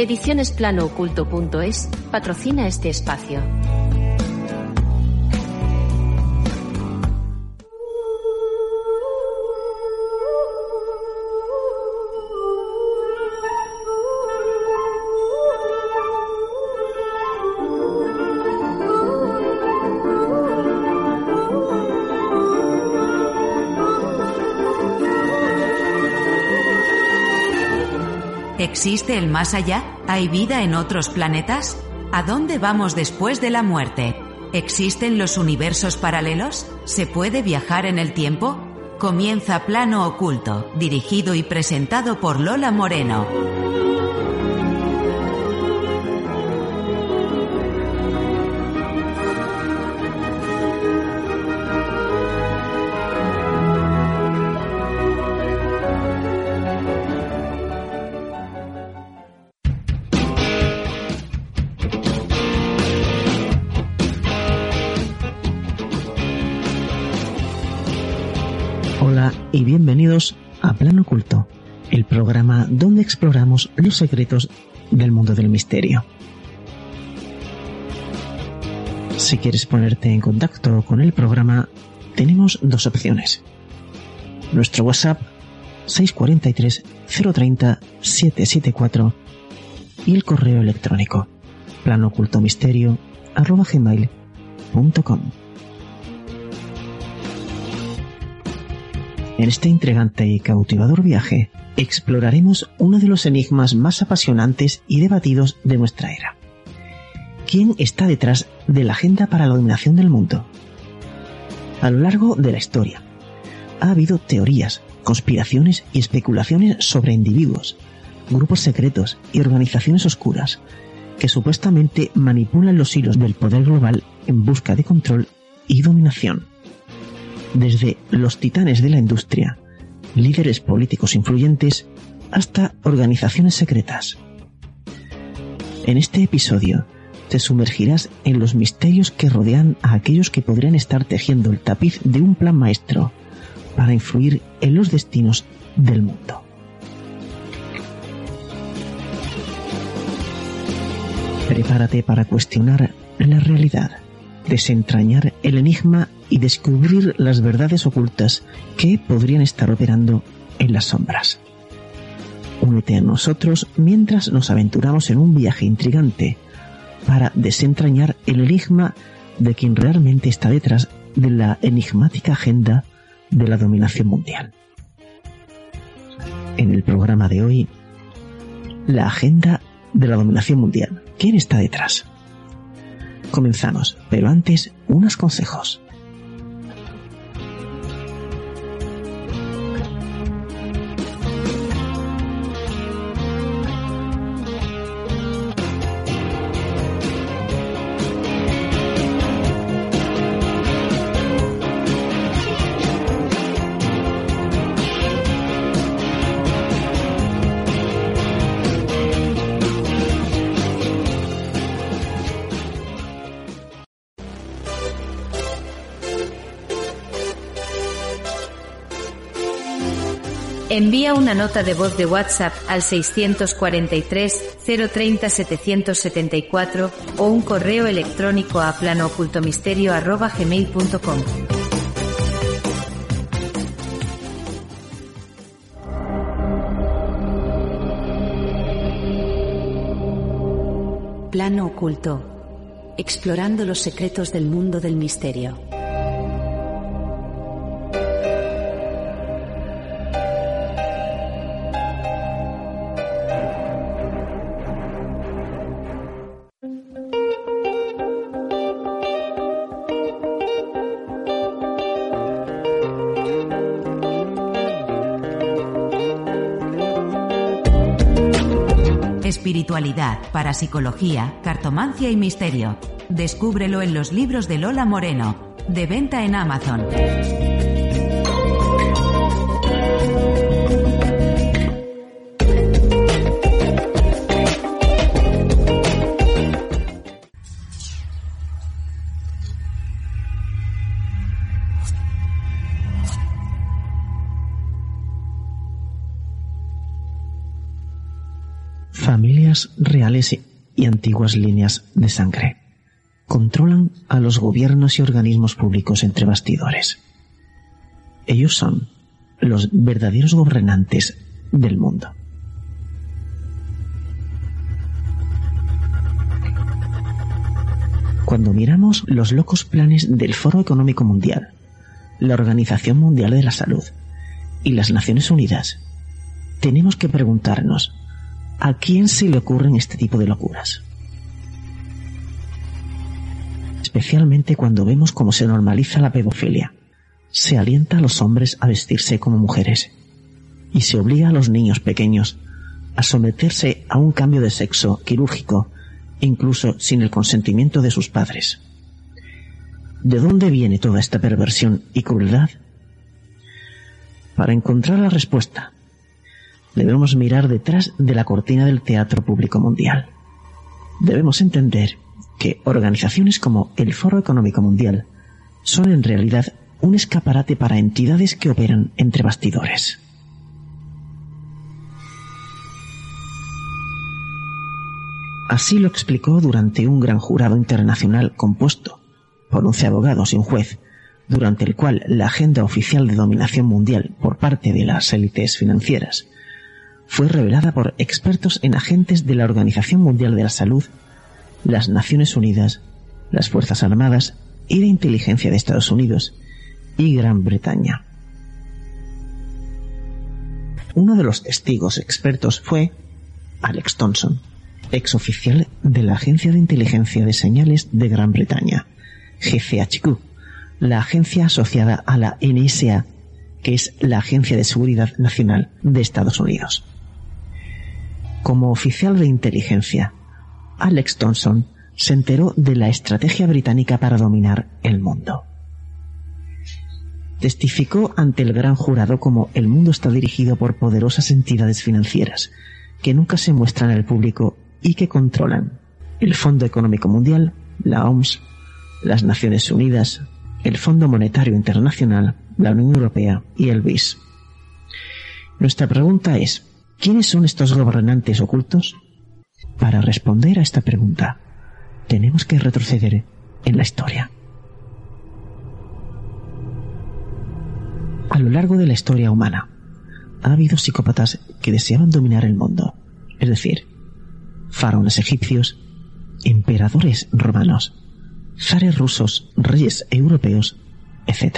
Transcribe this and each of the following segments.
cbp.gov/careers. Edicionesplanooculto.es patrocina este espacio. ¿Existe el más allá? ¿Hay vida en otros planetas? ¿A dónde vamos después de la muerte? ¿Existen los universos paralelos? ¿Se puede viajar en el tiempo? Comienza Plano Oculto, dirigido y presentado por Lola Moreno. Y bienvenidos a Plano Oculto, el programa donde exploramos los secretos del mundo del misterio. Si quieres ponerte en contacto con el programa, tenemos dos opciones. Nuestro WhatsApp 643 030 774 y el correo electrónico planoocultomisterio En este intrigante y cautivador viaje exploraremos uno de los enigmas más apasionantes y debatidos de nuestra era. ¿Quién está detrás de la agenda para la dominación del mundo? A lo largo de la historia, ha habido teorías, conspiraciones y especulaciones sobre individuos, grupos secretos y organizaciones oscuras que supuestamente manipulan los hilos del poder global en busca de control y dominación desde los titanes de la industria, líderes políticos influyentes, hasta organizaciones secretas. En este episodio te sumergirás en los misterios que rodean a aquellos que podrían estar tejiendo el tapiz de un plan maestro para influir en los destinos del mundo. Prepárate para cuestionar la realidad, desentrañar el enigma y descubrir las verdades ocultas que podrían estar operando en las sombras. Únete a nosotros mientras nos aventuramos en un viaje intrigante para desentrañar el enigma de quien realmente está detrás de la enigmática agenda de la dominación mundial. En el programa de hoy, la agenda de la dominación mundial. ¿Quién está detrás? Comenzamos, pero antes, unos consejos. Envía una nota de voz de WhatsApp al 643 030 774 o un correo electrónico a planoocultomisterio.gmail.com. Plano oculto. Explorando los secretos del mundo del misterio. Espiritualidad, parapsicología, cartomancia y misterio. Descúbrelo en los libros de Lola Moreno, de venta en Amazon. Antiguas líneas de sangre controlan a los gobiernos y organismos públicos entre bastidores. Ellos son los verdaderos gobernantes del mundo. Cuando miramos los locos planes del Foro Económico Mundial, la Organización Mundial de la Salud y las Naciones Unidas, tenemos que preguntarnos ¿A quién se le ocurren este tipo de locuras? Especialmente cuando vemos cómo se normaliza la pedofilia. Se alienta a los hombres a vestirse como mujeres y se obliga a los niños pequeños a someterse a un cambio de sexo quirúrgico, incluso sin el consentimiento de sus padres. ¿De dónde viene toda esta perversión y crueldad? Para encontrar la respuesta, debemos mirar detrás de la cortina del teatro público mundial. Debemos entender que organizaciones como el Foro Económico Mundial son en realidad un escaparate para entidades que operan entre bastidores. Así lo explicó durante un gran jurado internacional compuesto por once abogados y un juez, durante el cual la agenda oficial de dominación mundial por parte de las élites financieras fue revelada por expertos en agentes de la Organización Mundial de la Salud, las Naciones Unidas, las Fuerzas Armadas y de Inteligencia de Estados Unidos y Gran Bretaña. Uno de los testigos expertos fue Alex Thompson, ex oficial de la Agencia de Inteligencia de Señales de Gran Bretaña, GCHQ, la agencia asociada a la NSA, que es la Agencia de Seguridad Nacional de Estados Unidos como oficial de inteligencia, Alex Thompson se enteró de la estrategia británica para dominar el mundo. Testificó ante el gran jurado como el mundo está dirigido por poderosas entidades financieras que nunca se muestran al público y que controlan el Fondo Económico Mundial, la OMS, las Naciones Unidas, el Fondo Monetario Internacional, la Unión Europea y el BIS. Nuestra pregunta es, ¿Quiénes son estos gobernantes ocultos? Para responder a esta pregunta, tenemos que retroceder en la historia. A lo largo de la historia humana, ha habido psicópatas que deseaban dominar el mundo, es decir, faraones egipcios, emperadores romanos, zares rusos, reyes europeos, etc.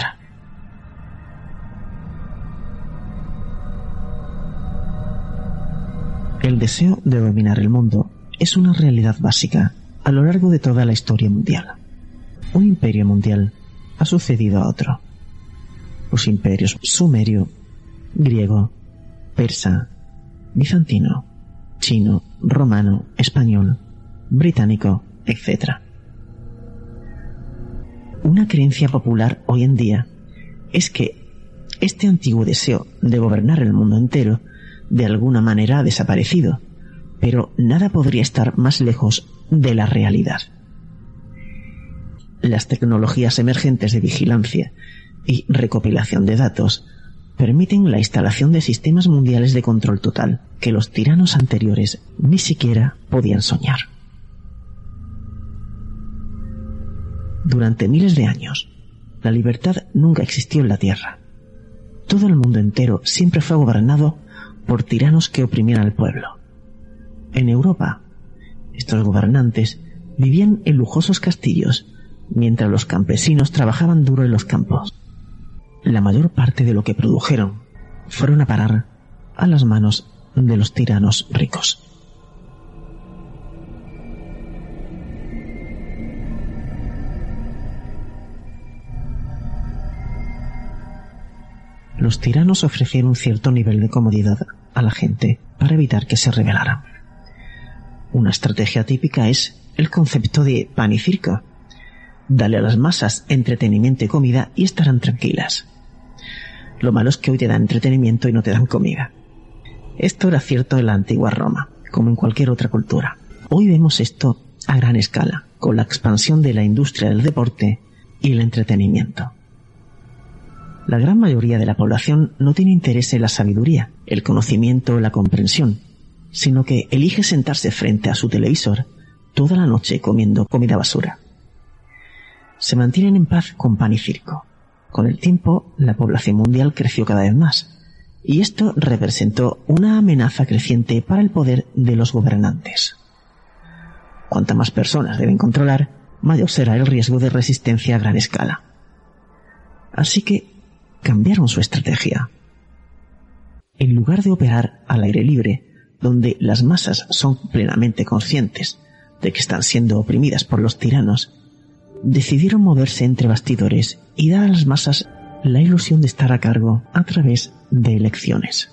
El deseo de dominar el mundo es una realidad básica a lo largo de toda la historia mundial. Un imperio mundial ha sucedido a otro. Los imperios sumerio, griego, persa, bizantino, chino, romano, español, británico, etc. Una creencia popular hoy en día es que este antiguo deseo de gobernar el mundo entero de alguna manera ha desaparecido, pero nada podría estar más lejos de la realidad. Las tecnologías emergentes de vigilancia y recopilación de datos permiten la instalación de sistemas mundiales de control total que los tiranos anteriores ni siquiera podían soñar. Durante miles de años, la libertad nunca existió en la Tierra. Todo el mundo entero siempre fue gobernado por tiranos que oprimían al pueblo. En Europa, estos gobernantes vivían en lujosos castillos, mientras los campesinos trabajaban duro en los campos. La mayor parte de lo que produjeron fueron a parar a las manos de los tiranos ricos. los tiranos ofrecieron cierto nivel de comodidad a la gente para evitar que se rebelaran. Una estrategia típica es el concepto de pan y circo. Dale a las masas entretenimiento y comida y estarán tranquilas. Lo malo es que hoy te dan entretenimiento y no te dan comida. Esto era cierto en la antigua Roma, como en cualquier otra cultura. Hoy vemos esto a gran escala, con la expansión de la industria del deporte y el entretenimiento. La gran mayoría de la población no tiene interés en la sabiduría, el conocimiento o la comprensión, sino que elige sentarse frente a su televisor toda la noche comiendo comida basura. Se mantienen en paz con pan y circo. Con el tiempo, la población mundial creció cada vez más, y esto representó una amenaza creciente para el poder de los gobernantes. Cuanta más personas deben controlar, mayor será el riesgo de resistencia a gran escala. Así que cambiaron su estrategia. En lugar de operar al aire libre, donde las masas son plenamente conscientes de que están siendo oprimidas por los tiranos, decidieron moverse entre bastidores y dar a las masas la ilusión de estar a cargo a través de elecciones.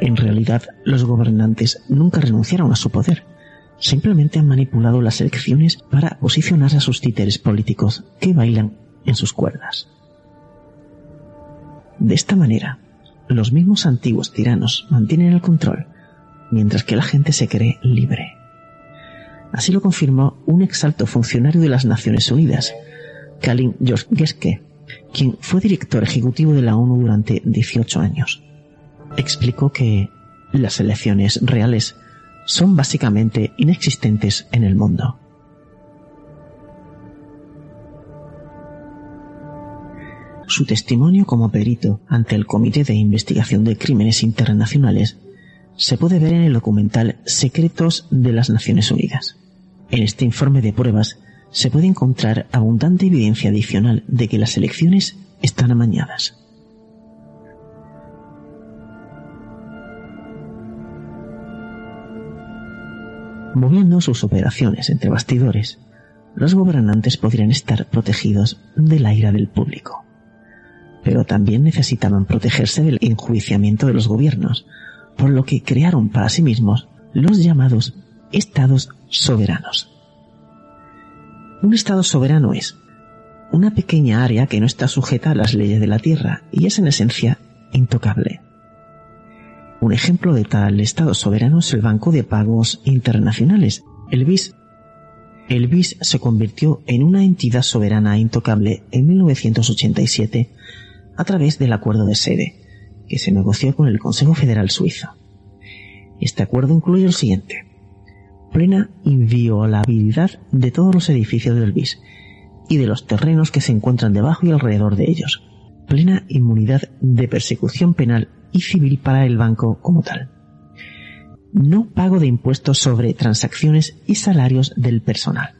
En realidad, los gobernantes nunca renunciaron a su poder, simplemente han manipulado las elecciones para posicionar a sus títeres políticos que bailan en sus cuerdas. De esta manera, los mismos antiguos tiranos mantienen el control, mientras que la gente se cree libre. Así lo confirmó un exalto funcionario de las Naciones Unidas, Kalin Georgeske, quien fue director ejecutivo de la ONU durante 18 años. Explicó que las elecciones reales son básicamente inexistentes en el mundo. Su testimonio como perito ante el Comité de Investigación de Crímenes Internacionales se puede ver en el documental Secretos de las Naciones Unidas. En este informe de pruebas se puede encontrar abundante evidencia adicional de que las elecciones están amañadas. Moviendo sus operaciones entre bastidores, los gobernantes podrían estar protegidos de la ira del público. Pero también necesitaban protegerse del enjuiciamiento de los gobiernos, por lo que crearon para sí mismos los llamados estados soberanos. Un estado soberano es una pequeña área que no está sujeta a las leyes de la tierra y es en esencia intocable. Un ejemplo de tal Estado soberano es el Banco de Pagos Internacionales, el BIS. El BIS se convirtió en una entidad soberana intocable en 1987 a través del Acuerdo de Sede, que se negoció con el Consejo Federal Suizo. Este acuerdo incluye lo siguiente. Plena inviolabilidad de todos los edificios del BIS y de los terrenos que se encuentran debajo y alrededor de ellos. Plena inmunidad de persecución penal y civil para el banco como tal. No pago de impuestos sobre transacciones y salarios del personal.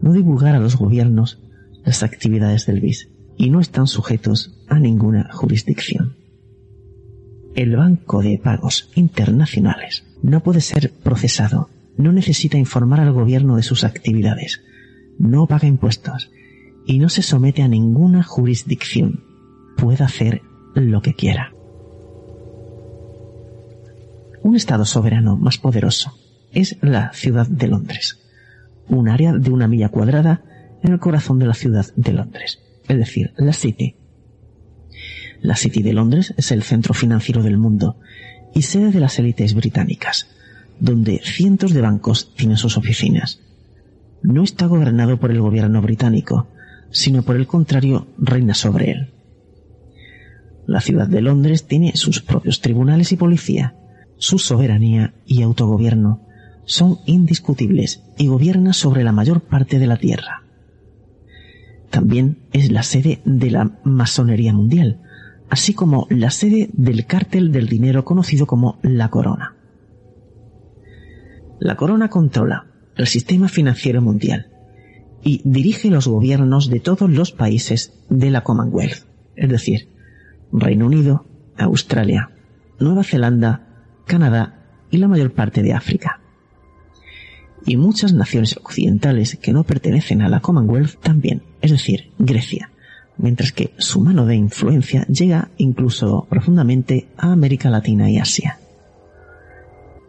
No divulgar a los gobiernos las actividades del BIS y no están sujetos a ninguna jurisdicción. El Banco de Pagos Internacionales no puede ser procesado, no necesita informar al gobierno de sus actividades, no paga impuestos y no se somete a ninguna jurisdicción. Puede hacer lo que quiera. Un Estado soberano más poderoso es la ciudad de Londres, un área de una milla cuadrada en el corazón de la ciudad de Londres, es decir, la City. La City de Londres es el centro financiero del mundo y sede de las élites británicas, donde cientos de bancos tienen sus oficinas. No está gobernado por el gobierno británico, sino por el contrario reina sobre él. La ciudad de Londres tiene sus propios tribunales y policía, su soberanía y autogobierno son indiscutibles y gobierna sobre la mayor parte de la Tierra. También es la sede de la masonería mundial, así como la sede del cártel del dinero conocido como la Corona. La Corona controla el sistema financiero mundial y dirige los gobiernos de todos los países de la Commonwealth, es decir, Reino Unido, Australia, Nueva Zelanda, Canadá y la mayor parte de África. Y muchas naciones occidentales que no pertenecen a la Commonwealth también, es decir, Grecia, mientras que su mano de influencia llega incluso profundamente a América Latina y Asia.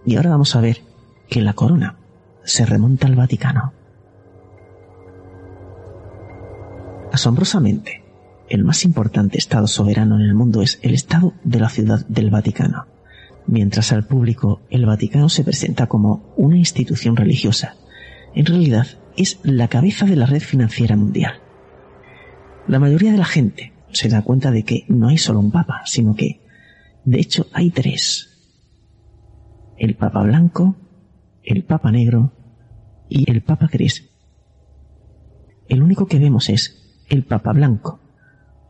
Y ahora vamos a ver que la corona se remonta al Vaticano. Asombrosamente, el más importante Estado soberano en el mundo es el Estado de la Ciudad del Vaticano, mientras al público el Vaticano se presenta como una institución religiosa. En realidad es la cabeza de la red financiera mundial. La mayoría de la gente se da cuenta de que no hay solo un papa, sino que, de hecho, hay tres. El papa blanco, el papa negro y el papa gris. El único que vemos es el papa blanco,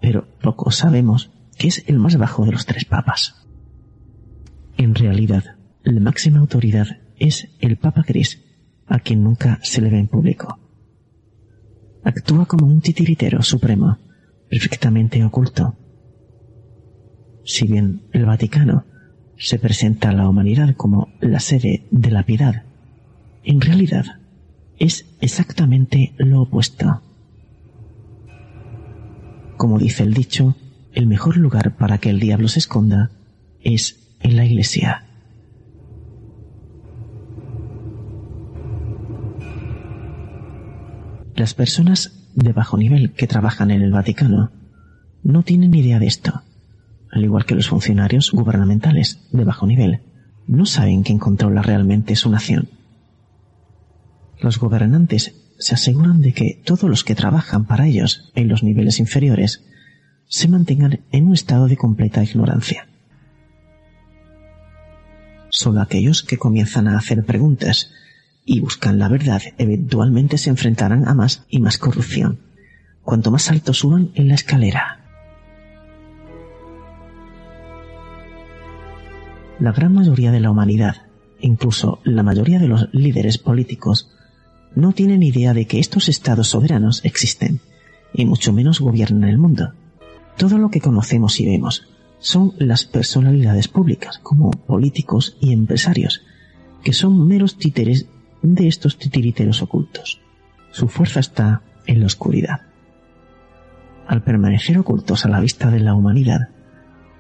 pero poco sabemos que es el más bajo de los tres papas. En realidad, la máxima autoridad es el papa gris, a quien nunca se le ve en público. Actúa como un titiritero supremo, perfectamente oculto. Si bien el Vaticano se presenta a la humanidad como la sede de la piedad, en realidad es exactamente lo opuesto. Como dice el dicho, el mejor lugar para que el diablo se esconda es en la iglesia. Las personas de bajo nivel que trabajan en el Vaticano no tienen idea de esto, al igual que los funcionarios gubernamentales de bajo nivel no saben quién controla realmente su nación. Los gobernantes se aseguran de que todos los que trabajan para ellos en los niveles inferiores se mantengan en un estado de completa ignorancia. Solo aquellos que comienzan a hacer preguntas y buscan la verdad eventualmente se enfrentarán a más y más corrupción, cuanto más alto suban en la escalera. La gran mayoría de la humanidad, incluso la mayoría de los líderes políticos, no tienen idea de que estos estados soberanos existen, y mucho menos gobiernan el mundo. Todo lo que conocemos y vemos son las personalidades públicas, como políticos y empresarios, que son meros títeres de estos titiriteros ocultos. Su fuerza está en la oscuridad. Al permanecer ocultos a la vista de la humanidad,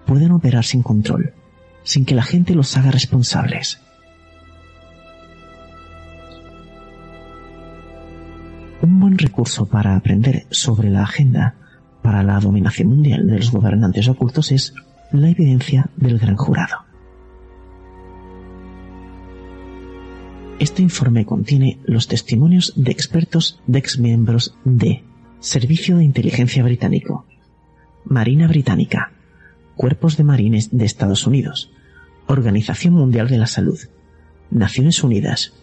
pueden operar sin control, sin que la gente los haga responsables. Un buen recurso para aprender sobre la agenda para la dominación mundial de los gobernantes ocultos es la evidencia del gran jurado. Este informe contiene los testimonios de expertos de exmiembros de Servicio de Inteligencia Británico, Marina Británica, Cuerpos de Marines de Estados Unidos, Organización Mundial de la Salud, Naciones Unidas,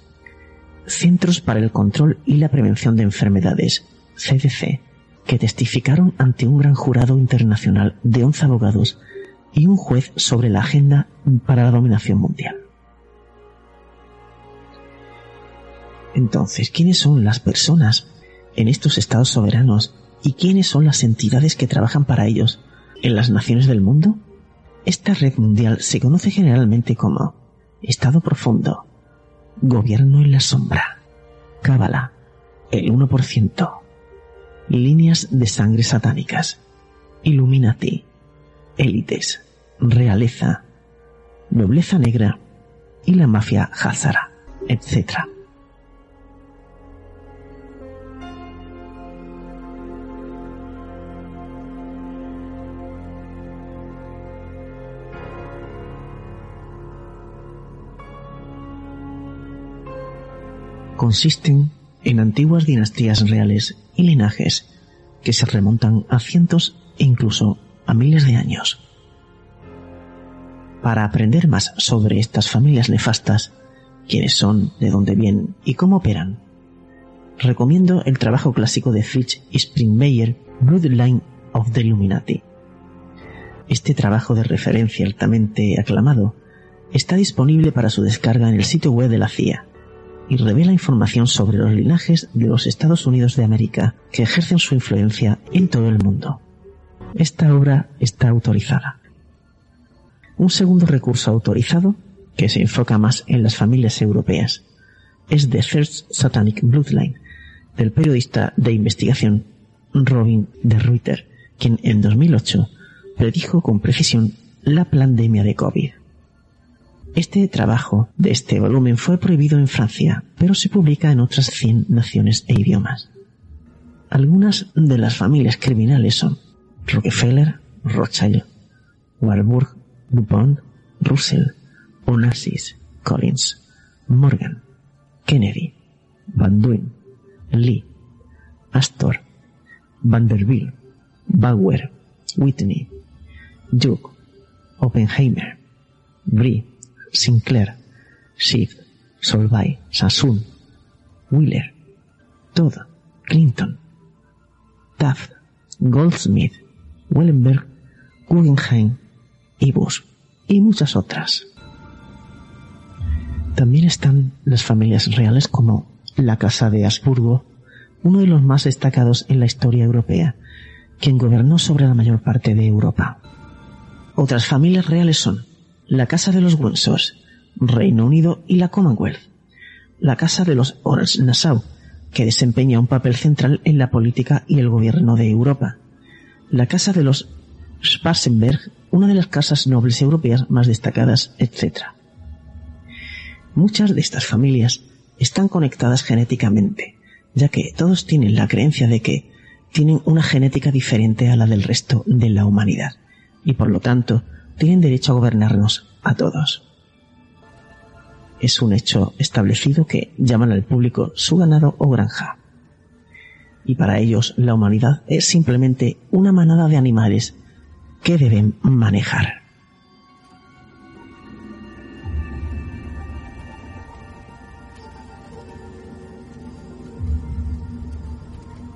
Centros para el Control y la Prevención de Enfermedades, CDC, que testificaron ante un gran jurado internacional de 11 abogados y un juez sobre la agenda para la dominación mundial. Entonces, ¿quiénes son las personas en estos estados soberanos y quiénes son las entidades que trabajan para ellos en las naciones del mundo? Esta red mundial se conoce generalmente como Estado Profundo, Gobierno en la Sombra, Cábala, el 1%, Líneas de Sangre Satánicas, Illuminati, Élites, Realeza, Nobleza Negra y la Mafia Hazara, etc. consisten en antiguas dinastías reales y linajes que se remontan a cientos e incluso a miles de años. Para aprender más sobre estas familias nefastas, quiénes son, de dónde vienen y cómo operan, recomiendo el trabajo clásico de Fitch y Springmeyer, Bloodline of the Illuminati. Este trabajo de referencia altamente aclamado está disponible para su descarga en el sitio web de la CIA y revela información sobre los linajes de los Estados Unidos de América que ejercen su influencia en todo el mundo. Esta obra está autorizada. Un segundo recurso autorizado, que se enfoca más en las familias europeas, es The First Satanic Bloodline, del periodista de investigación Robin de Ruyter, quien en 2008 predijo con precisión la pandemia de COVID. Este trabajo de este volumen fue prohibido en Francia, pero se publica en otras 100 naciones e idiomas. Algunas de las familias criminales son Rockefeller, Rothschild, Warburg, Dupont, Russell, Onassis, Collins, Morgan, Kennedy, Van Duyn, Lee, Astor, Vanderbilt, Bauer, Whitney, Duke, Oppenheimer, Brie, Sinclair, Schiff, Solvay, Sassoon, Wheeler, Todd, Clinton, Taft, Goldsmith, Wellenberg, Guggenheim y Bush, y muchas otras. También están las familias reales como la Casa de Habsburgo, uno de los más destacados en la historia europea, quien gobernó sobre la mayor parte de Europa. Otras familias reales son la Casa de los Windsor, Reino Unido y la Commonwealth, la Casa de los Orange-Nassau, que desempeña un papel central en la política y el gobierno de Europa, la Casa de los Sparsenberg, una de las casas nobles europeas más destacadas, etc. Muchas de estas familias están conectadas genéticamente, ya que todos tienen la creencia de que tienen una genética diferente a la del resto de la humanidad, y por lo tanto tienen derecho a gobernarnos a todos. Es un hecho establecido que llaman al público su ganado o granja. Y para ellos la humanidad es simplemente una manada de animales que deben manejar.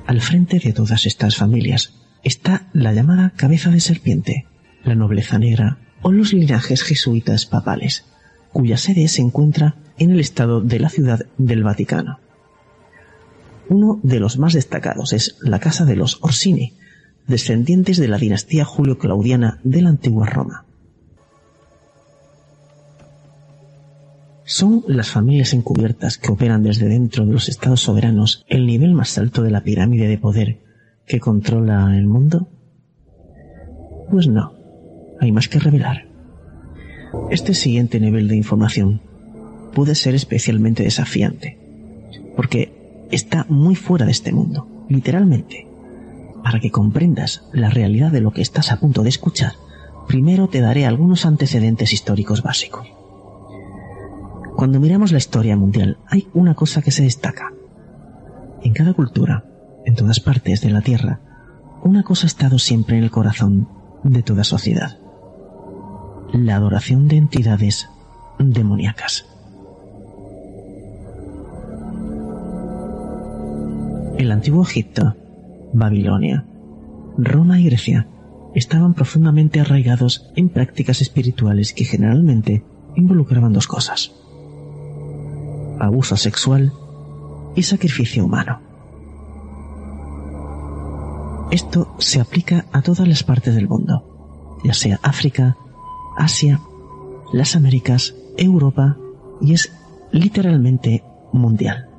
Al frente de todas estas familias está la llamada cabeza de serpiente, la nobleza negra o los linajes jesuitas papales, cuya sede se encuentra en el estado de la ciudad del Vaticano. Uno de los más destacados es la casa de los Orsini, descendientes de la dinastía Julio-Claudiana de la antigua Roma. Son las familias encubiertas que operan desde dentro de los estados soberanos el nivel más alto de la pirámide de poder que controla el mundo? Pues no, hay más que revelar. Este siguiente nivel de información puede ser especialmente desafiante, porque está muy fuera de este mundo, literalmente. Para que comprendas la realidad de lo que estás a punto de escuchar, primero te daré algunos antecedentes históricos básicos. Cuando miramos la historia mundial, hay una cosa que se destaca. En cada cultura, en todas partes de la Tierra, una cosa ha estado siempre en el corazón de toda sociedad. La adoración de entidades demoníacas. El antiguo Egipto, Babilonia, Roma y Grecia estaban profundamente arraigados en prácticas espirituales que generalmente involucraban dos cosas abuso sexual y sacrificio humano. Esto se aplica a todas las partes del mundo, ya sea África, Asia, las Américas, Europa y es literalmente mundial.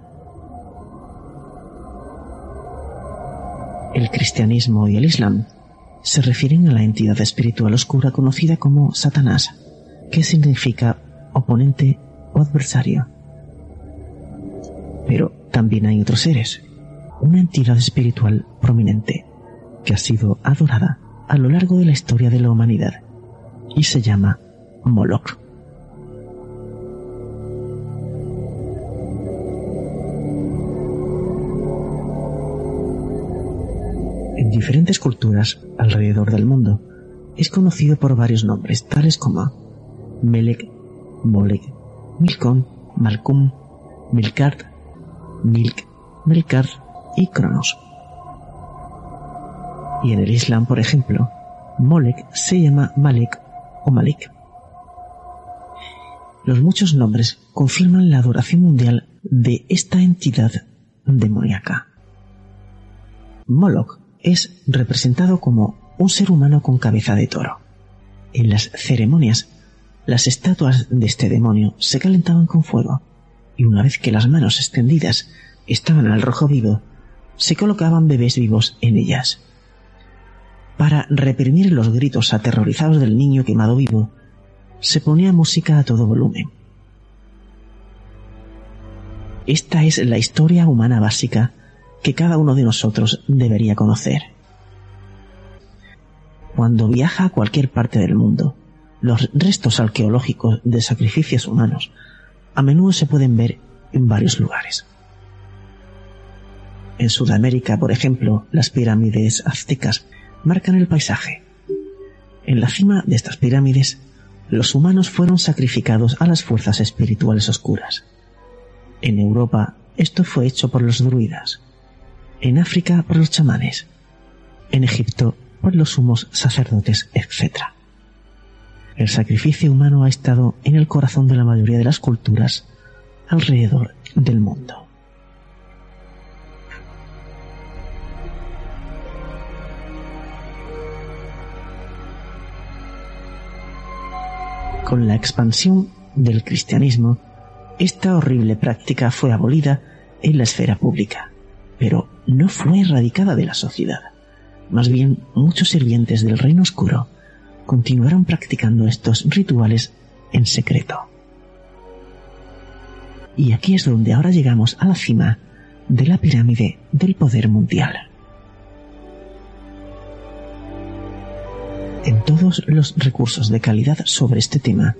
El cristianismo y el islam se refieren a la entidad espiritual oscura conocida como Satanás, que significa oponente o adversario. Pero también hay otros seres, una entidad espiritual prominente que ha sido adorada a lo largo de la historia de la humanidad y se llama Moloch. Diferentes culturas alrededor del mundo es conocido por varios nombres tales como Melek, Molek, Milcom, Malkum, Milkart, Milk, Melkar y Cronos. Y en el Islam, por ejemplo, Molek se llama Malek o Malik. Los muchos nombres confirman la adoración mundial de esta entidad demoníaca. Moloch es representado como un ser humano con cabeza de toro. En las ceremonias, las estatuas de este demonio se calentaban con fuego y una vez que las manos extendidas estaban al rojo vivo, se colocaban bebés vivos en ellas. Para reprimir los gritos aterrorizados del niño quemado vivo, se ponía música a todo volumen. Esta es la historia humana básica que cada uno de nosotros debería conocer. Cuando viaja a cualquier parte del mundo, los restos arqueológicos de sacrificios humanos a menudo se pueden ver en varios lugares. En Sudamérica, por ejemplo, las pirámides aztecas marcan el paisaje. En la cima de estas pirámides, los humanos fueron sacrificados a las fuerzas espirituales oscuras. En Europa, esto fue hecho por los druidas. En África, por los chamanes. En Egipto, por los sumos sacerdotes, etc. El sacrificio humano ha estado en el corazón de la mayoría de las culturas alrededor del mundo. Con la expansión del cristianismo, esta horrible práctica fue abolida en la esfera pública, pero no fue erradicada de la sociedad. Más bien, muchos sirvientes del reino oscuro continuaron practicando estos rituales en secreto. Y aquí es donde ahora llegamos a la cima de la pirámide del poder mundial. En todos los recursos de calidad sobre este tema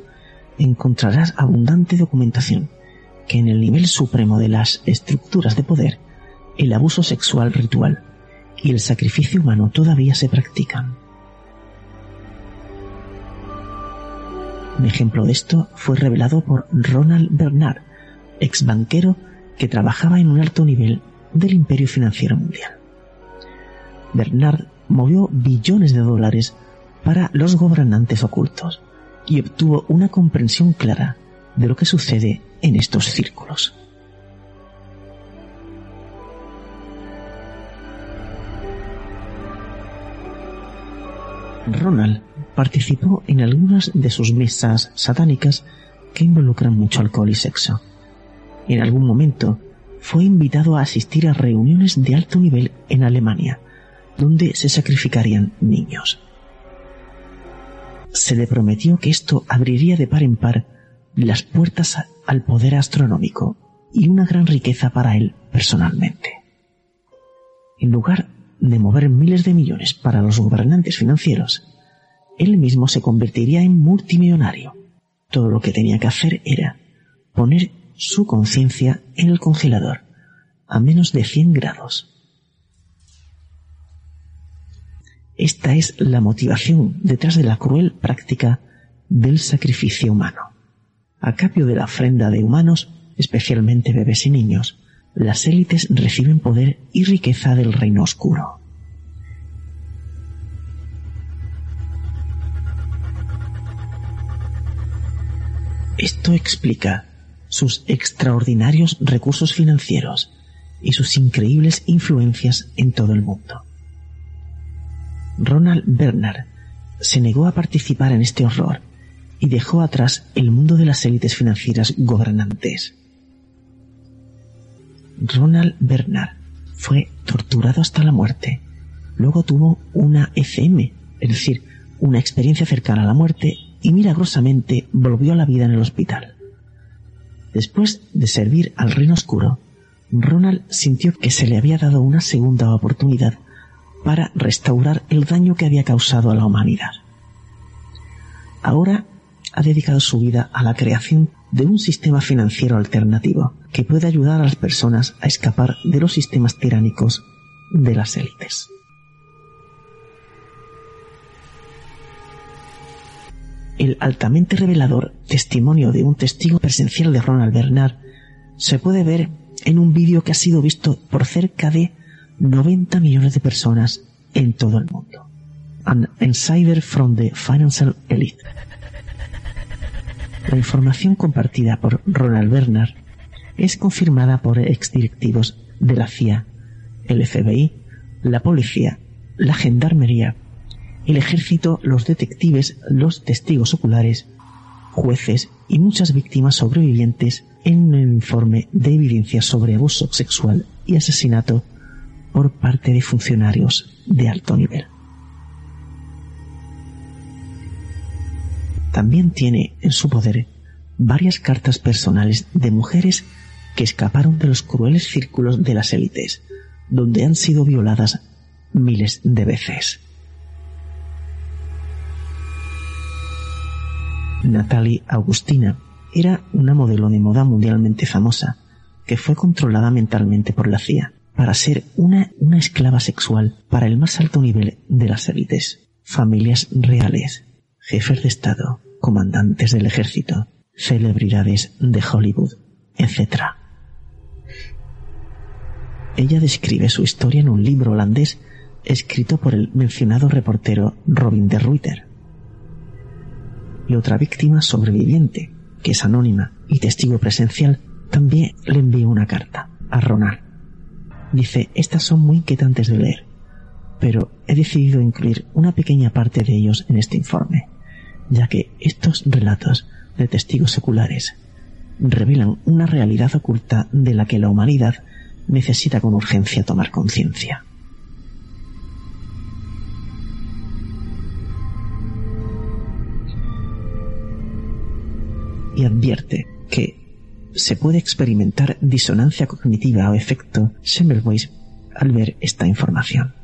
encontrarás abundante documentación que en el nivel supremo de las estructuras de poder, el abuso sexual ritual y el sacrificio humano todavía se practican. Un ejemplo de esto fue revelado por Ronald Bernard, ex banquero que trabajaba en un alto nivel del imperio financiero mundial. Bernard movió billones de dólares para los gobernantes ocultos y obtuvo una comprensión clara de lo que sucede en estos círculos. Ronald participó en algunas de sus mesas satánicas que involucran mucho alcohol y sexo. En algún momento fue invitado a asistir a reuniones de alto nivel en Alemania, donde se sacrificarían niños se le prometió que esto abriría de par en par las puertas al poder astronómico y una gran riqueza para él personalmente. En lugar de mover miles de millones para los gobernantes financieros, él mismo se convertiría en multimillonario. Todo lo que tenía que hacer era poner su conciencia en el congelador a menos de 100 grados Esta es la motivación detrás de la cruel práctica del sacrificio humano. A cambio de la ofrenda de humanos, especialmente bebés y niños, las élites reciben poder y riqueza del reino oscuro. Esto explica sus extraordinarios recursos financieros y sus increíbles influencias en todo el mundo. Ronald Bernard se negó a participar en este horror y dejó atrás el mundo de las élites financieras gobernantes. Ronald Bernard fue torturado hasta la muerte. Luego tuvo una FM, es decir, una experiencia cercana a la muerte y milagrosamente volvió a la vida en el hospital. Después de servir al reino oscuro, Ronald sintió que se le había dado una segunda oportunidad para restaurar el daño que había causado a la humanidad. Ahora ha dedicado su vida a la creación de un sistema financiero alternativo que pueda ayudar a las personas a escapar de los sistemas tiránicos de las élites. El altamente revelador testimonio de un testigo presencial de Ronald Bernard se puede ver en un vídeo que ha sido visto por cerca de 90 millones de personas en todo el mundo. An insider from the financial elite. La información compartida por Ronald Bernard es confirmada por exdirectivos de la CIA, el FBI, la policía, la gendarmería, el ejército, los detectives, los testigos oculares, jueces y muchas víctimas sobrevivientes en el informe de evidencia sobre abuso sexual y asesinato por parte de funcionarios de alto nivel. También tiene en su poder varias cartas personales de mujeres que escaparon de los crueles círculos de las élites, donde han sido violadas miles de veces. Natalie Augustina era una modelo de moda mundialmente famosa, que fue controlada mentalmente por la CIA para ser una, una esclava sexual para el más alto nivel de las élites, familias reales, jefes de Estado, comandantes del ejército, celebridades de Hollywood, etc. Ella describe su historia en un libro holandés escrito por el mencionado reportero Robin de Ruyter. Y otra víctima sobreviviente, que es anónima y testigo presencial, también le envió una carta a Ronald. Dice, estas son muy inquietantes de leer, pero he decidido incluir una pequeña parte de ellos en este informe, ya que estos relatos de testigos seculares revelan una realidad oculta de la que la humanidad necesita con urgencia tomar conciencia. Y advierte que se puede experimentar disonancia cognitiva o efecto Semmelweis al ver esta información.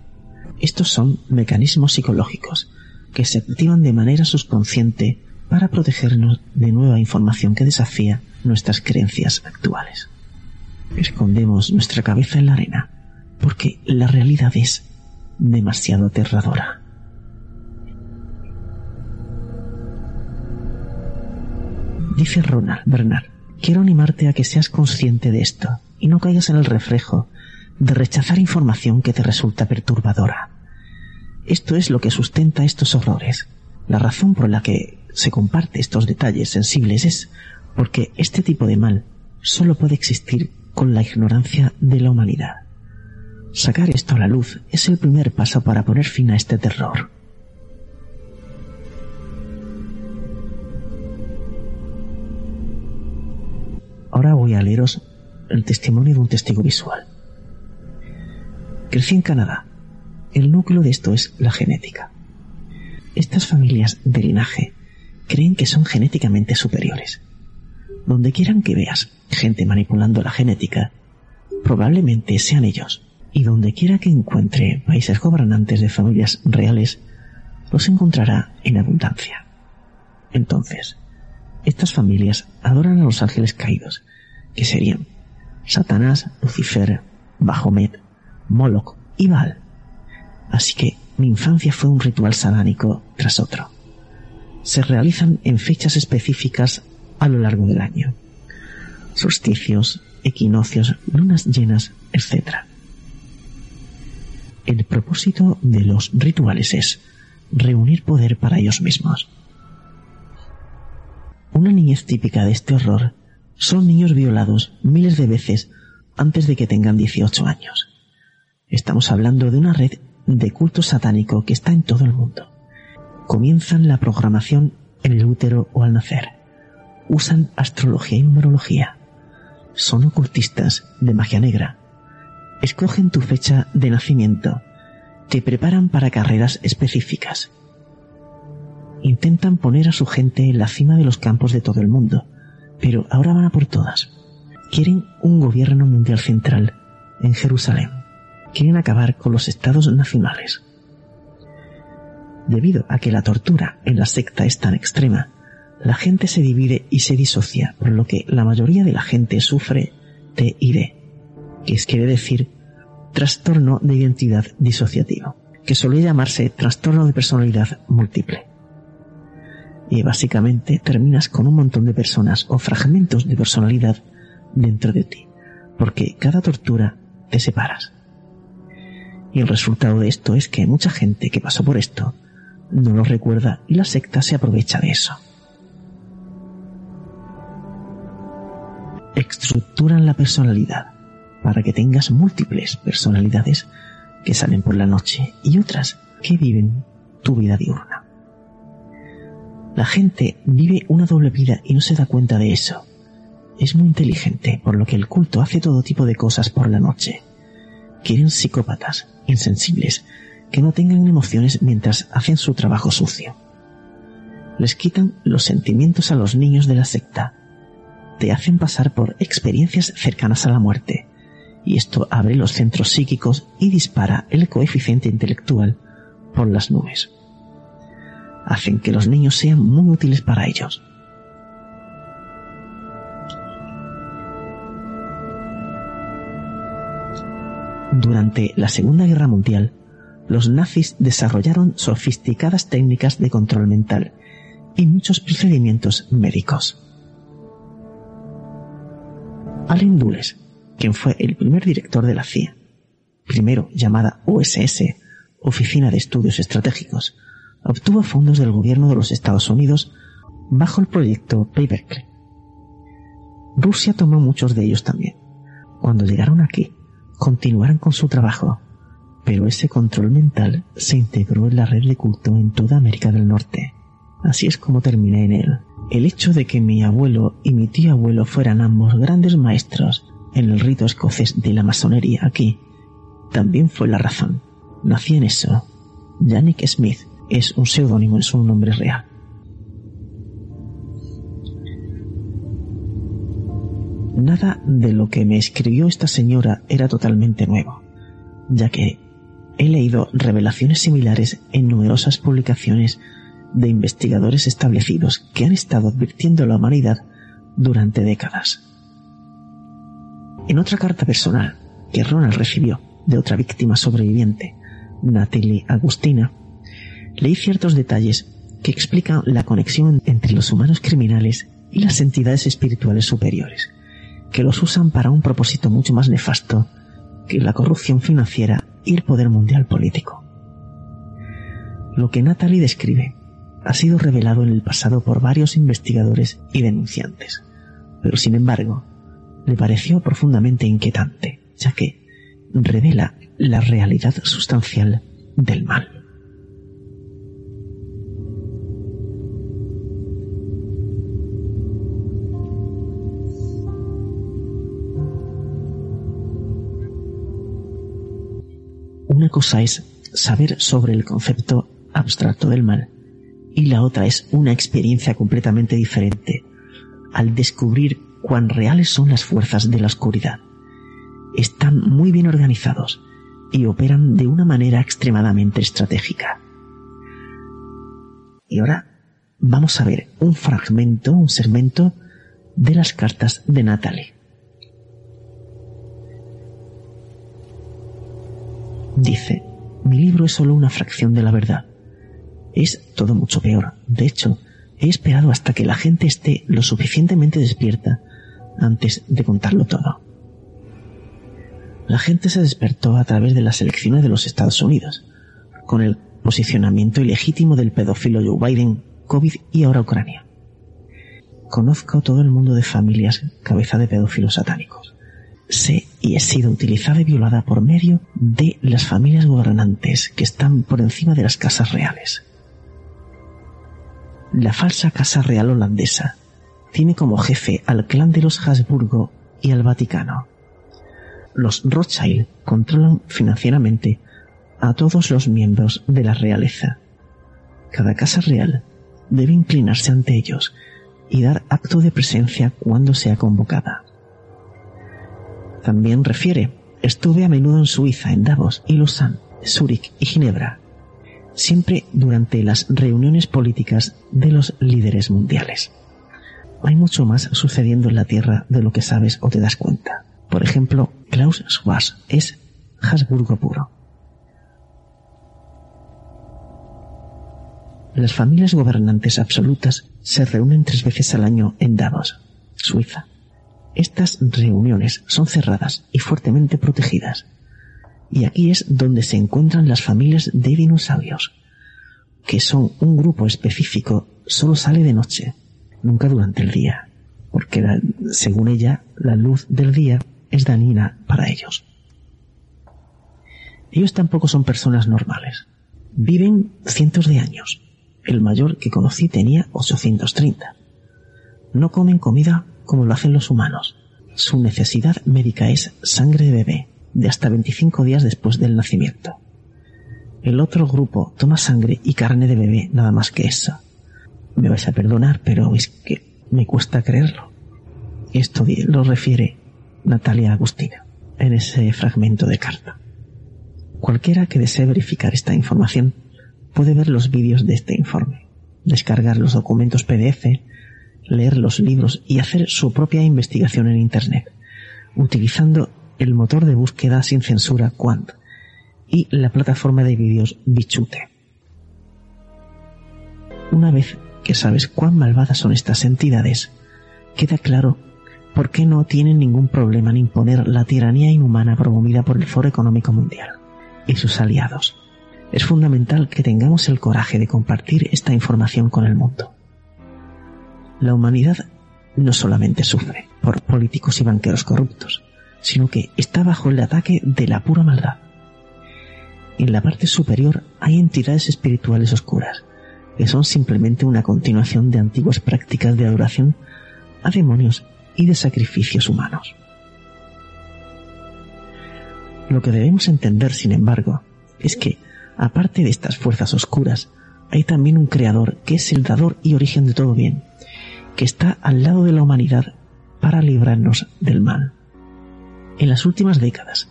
Estos son mecanismos psicológicos que se activan de manera subconsciente para protegernos de nueva información que desafía nuestras creencias actuales. Escondemos nuestra cabeza en la arena porque la realidad es demasiado aterradora. Dice Ronald Bernard, quiero animarte a que seas consciente de esto y no caigas en el reflejo de rechazar información que te resulta perturbadora. Esto es lo que sustenta estos horrores. La razón por la que se comparte estos detalles sensibles es porque este tipo de mal solo puede existir con la ignorancia de la humanidad. Sacar esto a la luz es el primer paso para poner fin a este terror. Ahora voy a leeros el testimonio de un testigo visual. Crecí en Canadá. El núcleo de esto es la genética. Estas familias de linaje creen que son genéticamente superiores. Donde quieran que veas gente manipulando la genética, probablemente sean ellos. Y donde quiera que encuentre países gobernantes de familias reales, los encontrará en abundancia. Entonces, estas familias adoran a los ángeles caídos, que serían Satanás, Lucifer, Bahomet, Moloch y Baal. Así que mi infancia fue un ritual satánico tras otro. Se realizan en fechas específicas a lo largo del año. Solsticios, equinoccios, lunas llenas, etc. El propósito de los rituales es reunir poder para ellos mismos. Una niñez típica de este horror son niños violados miles de veces antes de que tengan 18 años. Estamos hablando de una red de culto satánico que está en todo el mundo. Comienzan la programación en el útero o al nacer. Usan astrología y numerología. Son ocultistas de magia negra. Escogen tu fecha de nacimiento. Te preparan para carreras específicas intentan poner a su gente en la cima de los campos de todo el mundo, pero ahora van a por todas. Quieren un gobierno mundial central en Jerusalén. Quieren acabar con los estados nacionales. Debido a que la tortura en la secta es tan extrema, la gente se divide y se disocia, por lo que la mayoría de la gente sufre TID, que quiere decir trastorno de identidad disociativo, que suele llamarse trastorno de personalidad múltiple y básicamente terminas con un montón de personas o fragmentos de personalidad dentro de ti, porque cada tortura te separas. Y el resultado de esto es que mucha gente que pasó por esto no lo recuerda y la secta se aprovecha de eso. Estructuran la personalidad para que tengas múltiples personalidades que salen por la noche y otras que viven tu vida diurna. La gente vive una doble vida y no se da cuenta de eso. Es muy inteligente, por lo que el culto hace todo tipo de cosas por la noche. Quieren psicópatas, insensibles, que no tengan emociones mientras hacen su trabajo sucio. les quitan los sentimientos a los niños de la secta, te hacen pasar por experiencias cercanas a la muerte, y esto abre los centros psíquicos y dispara el coeficiente intelectual por las nubes. Hacen que los niños sean muy útiles para ellos. Durante la Segunda Guerra Mundial, los nazis desarrollaron sofisticadas técnicas de control mental y muchos procedimientos médicos. Allen Dulles, quien fue el primer director de la CIA, primero llamada USS, Oficina de Estudios Estratégicos, obtuvo fondos del gobierno de los Estados Unidos bajo el proyecto Paperclip. Rusia tomó muchos de ellos también. Cuando llegaron aquí, continuaron con su trabajo, pero ese control mental se integró en la red de culto en toda América del Norte. Así es como terminé en él. El hecho de que mi abuelo y mi tío abuelo fueran ambos grandes maestros en el rito escocés de la masonería aquí, también fue la razón. Nací en eso. Yannick Smith es un seudónimo, en su nombre real. Nada de lo que me escribió esta señora era totalmente nuevo, ya que he leído revelaciones similares en numerosas publicaciones de investigadores establecidos que han estado advirtiendo la humanidad durante décadas. En otra carta personal que Ronald recibió de otra víctima sobreviviente, Natalie Agustina, leí ciertos detalles que explican la conexión entre los humanos criminales y las entidades espirituales superiores, que los usan para un propósito mucho más nefasto que la corrupción financiera y el poder mundial político. Lo que Natalie describe ha sido revelado en el pasado por varios investigadores y denunciantes, pero sin embargo, le pareció profundamente inquietante, ya que revela la realidad sustancial del mal. Una cosa es saber sobre el concepto abstracto del mal y la otra es una experiencia completamente diferente al descubrir cuán reales son las fuerzas de la oscuridad. Están muy bien organizados y operan de una manera extremadamente estratégica. Y ahora vamos a ver un fragmento, un segmento de las cartas de Natalie. Dice, mi libro es solo una fracción de la verdad es todo mucho peor. De hecho, he esperado hasta que la gente esté lo suficientemente despierta antes de contarlo todo. La gente se despertó a través de las elecciones de los Estados Unidos, con el posicionamiento ilegítimo del pedófilo Joe Biden, COVID y ahora Ucrania. Conozco todo el mundo de familias cabeza de pedófilos satánicos. Sé y he sido utilizada y violada por medio de las familias gobernantes que están por encima de las casas reales. La falsa Casa Real holandesa tiene como jefe al clan de los Habsburgo y al Vaticano. Los Rothschild controlan financieramente a todos los miembros de la realeza. Cada casa real debe inclinarse ante ellos y dar acto de presencia cuando sea convocada. También refiere, estuve a menudo en Suiza, en Davos y Lausanne, Zúrich y Ginebra, siempre durante las reuniones políticas de los líderes mundiales. Hay mucho más sucediendo en la Tierra de lo que sabes o te das cuenta. Por ejemplo, Klaus Schwab es Habsburgo puro. Las familias gobernantes absolutas se reúnen tres veces al año en Davos, Suiza. Estas reuniones son cerradas y fuertemente protegidas y aquí es donde se encuentran las familias de dinosaurios, que son un grupo específico, solo sale de noche, nunca durante el día, porque según ella, la luz del día es dañina para ellos. Ellos tampoco son personas normales. Viven cientos de años. El mayor que conocí tenía 830. No comen comida como lo hacen los humanos. Su necesidad médica es sangre de bebé de hasta 25 días después del nacimiento. El otro grupo toma sangre y carne de bebé, nada más que eso. Me vais a perdonar, pero es que me cuesta creerlo. Esto lo refiere Natalia Agustina en ese fragmento de carta. Cualquiera que desee verificar esta información puede ver los vídeos de este informe, descargar los documentos PDF, leer los libros y hacer su propia investigación en Internet, utilizando el motor de búsqueda sin censura Quant y la plataforma de vídeos Bichute. Una vez que sabes cuán malvadas son estas entidades, queda claro por qué no tienen ningún problema en imponer la tiranía inhumana promovida por el Foro Económico Mundial y sus aliados. Es fundamental que tengamos el coraje de compartir esta información con el mundo. La humanidad no solamente sufre por políticos y banqueros corruptos, sino que está bajo el ataque de la pura maldad. En la parte superior hay entidades espirituales oscuras, que son simplemente una continuación de antiguas prácticas de adoración a demonios y de sacrificios humanos. Lo que debemos entender, sin embargo, es que, aparte de estas fuerzas oscuras, hay también un creador que es el dador y origen de todo bien, que está al lado de la humanidad para librarnos del mal. En las últimas décadas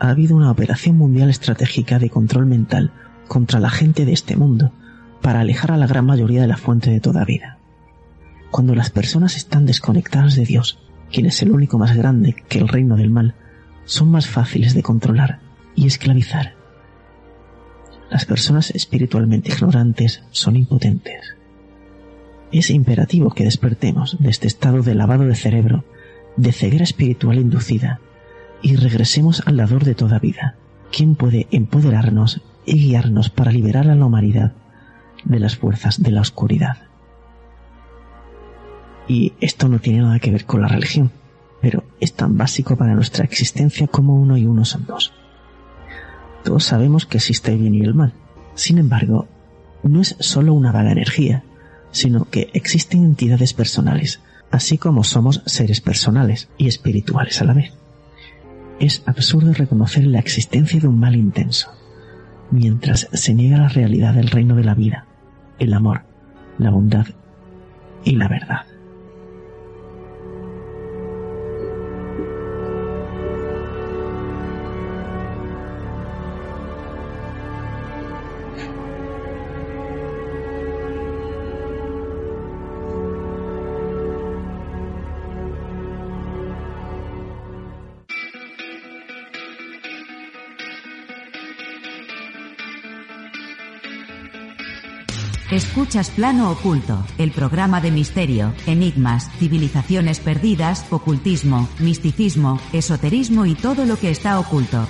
ha habido una operación mundial estratégica de control mental contra la gente de este mundo para alejar a la gran mayoría de la fuente de toda vida. Cuando las personas están desconectadas de Dios, quien es el único más grande que el reino del mal, son más fáciles de controlar y esclavizar. Las personas espiritualmente ignorantes son impotentes. Es imperativo que despertemos de este estado de lavado de cerebro, de ceguera espiritual inducida, y regresemos al dador de toda vida, quien puede empoderarnos y guiarnos para liberar a la humanidad de las fuerzas de la oscuridad. Y esto no tiene nada que ver con la religión, pero es tan básico para nuestra existencia como uno y uno son dos. Todos sabemos que existe el bien y el mal. Sin embargo, no es solo una vaga energía, sino que existen entidades personales, así como somos seres personales y espirituales a la vez. Es absurdo reconocer la existencia de un mal intenso, mientras se niega la realidad del reino de la vida, el amor, la bondad y la verdad. Escuchas Plano Oculto, el programa de misterio, enigmas, civilizaciones perdidas, ocultismo, misticismo, esoterismo y todo lo que está oculto.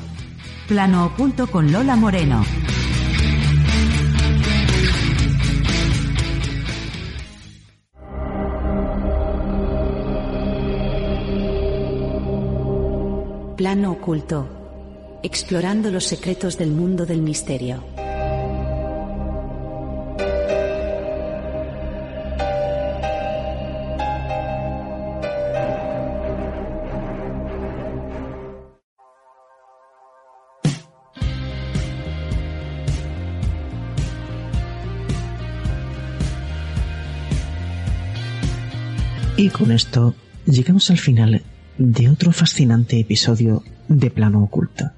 Plano Oculto con Lola Moreno. Plano Oculto. Explorando los secretos del mundo del misterio. Y con esto llegamos al final de otro fascinante episodio de Plano Oculto.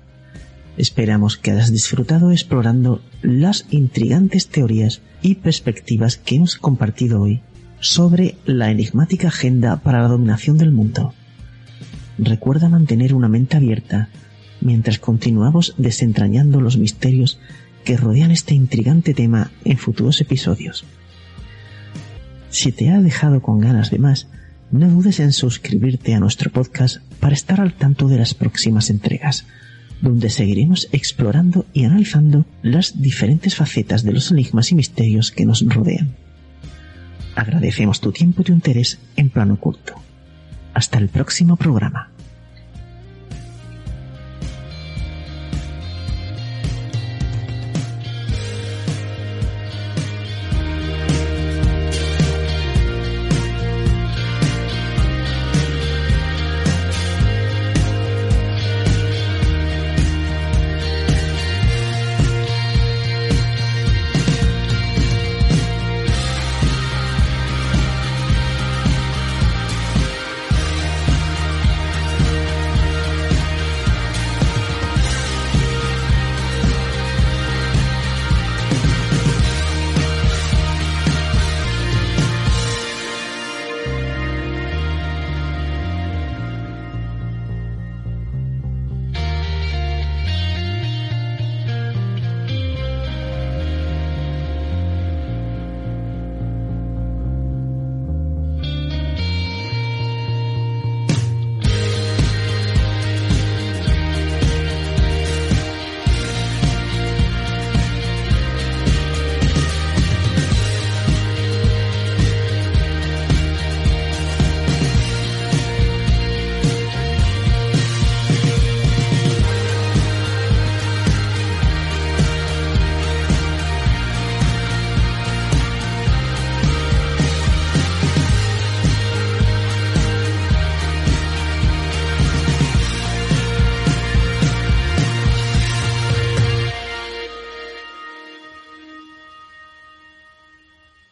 Esperamos que hayas disfrutado explorando las intrigantes teorías y perspectivas que hemos compartido hoy sobre la enigmática agenda para la dominación del mundo. Recuerda mantener una mente abierta mientras continuamos desentrañando los misterios que rodean este intrigante tema en futuros episodios. Si te ha dejado con ganas de más, no dudes en suscribirte a nuestro podcast para estar al tanto de las próximas entregas, donde seguiremos explorando y analizando las diferentes facetas de los enigmas y misterios que nos rodean. Agradecemos tu tiempo y tu interés en plano oculto. Hasta el próximo programa.